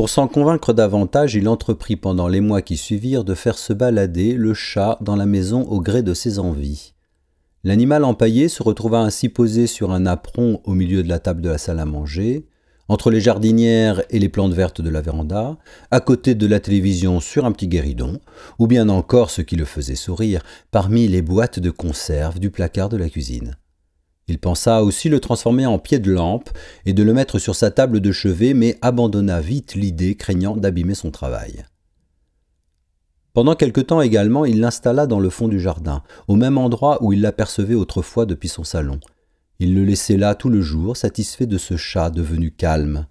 Pour s'en convaincre davantage, il entreprit pendant les mois qui suivirent de faire se balader le chat dans la maison au gré de ses envies. L'animal empaillé se retrouva ainsi posé sur un apron au milieu de la table de la salle à manger, entre les jardinières et les plantes vertes de la véranda, à côté de la télévision sur un petit guéridon, ou bien encore, ce qui le faisait sourire, parmi les boîtes de conserve du placard de la cuisine. Il pensa aussi le transformer en pied de lampe et de le mettre sur sa table de chevet, mais abandonna vite l'idée, craignant d'abîmer son travail. Pendant quelque temps également, il l'installa dans le fond du jardin, au même endroit où il l'apercevait autrefois depuis son salon, il le laissait là tout le jour, satisfait de ce chat devenu calme.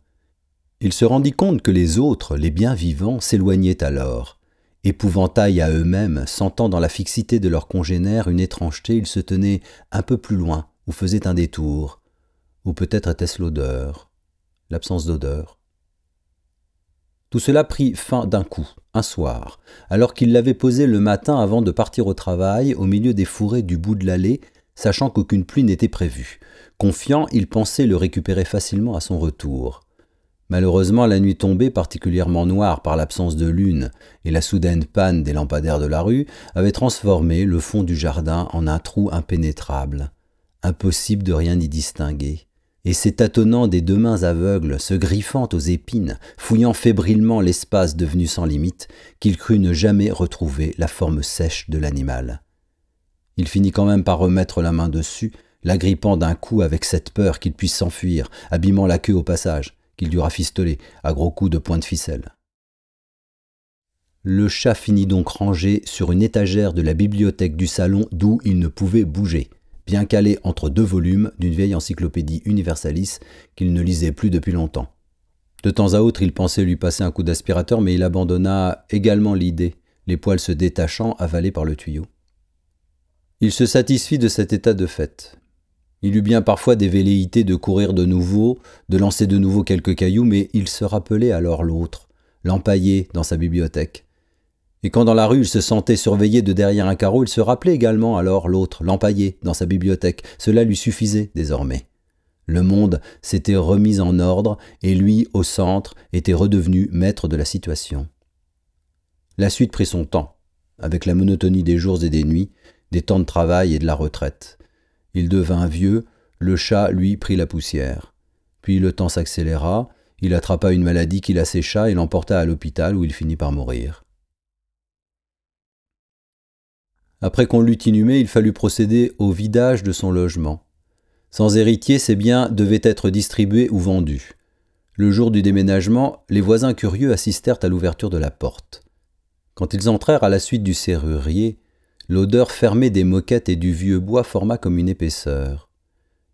Il se rendit compte que les autres, les bien vivants, s'éloignaient alors. Épouvantail à eux-mêmes, sentant dans la fixité de leurs congénères une étrangeté, ils se tenaient un peu plus loin, ou faisaient un détour. Ou peut-être était-ce l'odeur, l'absence d'odeur. Tout cela prit fin d'un coup, un soir, alors qu'il l'avait posé le matin avant de partir au travail, au milieu des fourrés du bout de l'allée, sachant qu'aucune pluie n'était prévue. Confiant, il pensait le récupérer facilement à son retour. Malheureusement, la nuit tombée, particulièrement noire par l'absence de lune et la soudaine panne des lampadaires de la rue, avait transformé le fond du jardin en un trou impénétrable. Impossible de rien y distinguer. Et s'étatonnant des deux mains aveugles, se griffant aux épines, fouillant fébrilement l'espace devenu sans limite, qu'il crut ne jamais retrouver la forme sèche de l'animal. Il finit quand même par remettre la main dessus, l'agrippant d'un coup avec cette peur qu'il puisse s'enfuir, abîmant la queue au passage, qu'il dut rafistoler à gros coups de poing de ficelle. Le chat finit donc rangé sur une étagère de la bibliothèque du salon d'où il ne pouvait bouger, bien calé entre deux volumes d'une vieille encyclopédie universalis qu'il ne lisait plus depuis longtemps. De temps à autre, il pensait lui passer un coup d'aspirateur, mais il abandonna également l'idée, les poils se détachant, avalés par le tuyau. Il se satisfit de cet état de fait. Il eut bien parfois des velléités de courir de nouveau, de lancer de nouveau quelques cailloux, mais il se rappelait alors l'autre, l'empaillé dans sa bibliothèque. Et quand dans la rue il se sentait surveillé de derrière un carreau, il se rappelait également alors l'autre, l'empaillé, dans sa bibliothèque. Cela lui suffisait désormais. Le monde s'était remis en ordre, et lui, au centre, était redevenu maître de la situation. La suite prit son temps, avec la monotonie des jours et des nuits, des temps de travail et de la retraite. Il devint vieux, le chat, lui, prit la poussière. Puis le temps s'accéléra, il attrapa une maladie qui l'assécha et l'emporta à l'hôpital où il finit par mourir. Après qu'on l'eut inhumé, il fallut procéder au vidage de son logement. Sans héritier, ses biens devaient être distribués ou vendus. Le jour du déménagement, les voisins curieux assistèrent à l'ouverture de la porte. Quand ils entrèrent à la suite du serrurier, L'odeur fermée des moquettes et du vieux bois forma comme une épaisseur.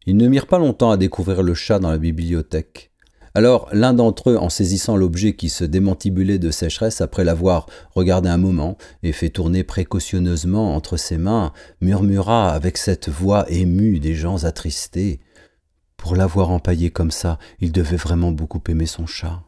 Ils ne mirent pas longtemps à découvrir le chat dans la bibliothèque. Alors l'un d'entre eux, en saisissant l'objet qui se démantibulait de sécheresse après l'avoir regardé un moment et fait tourner précautionneusement entre ses mains, murmura avec cette voix émue des gens attristés. Pour l'avoir empaillé comme ça, il devait vraiment beaucoup aimer son chat.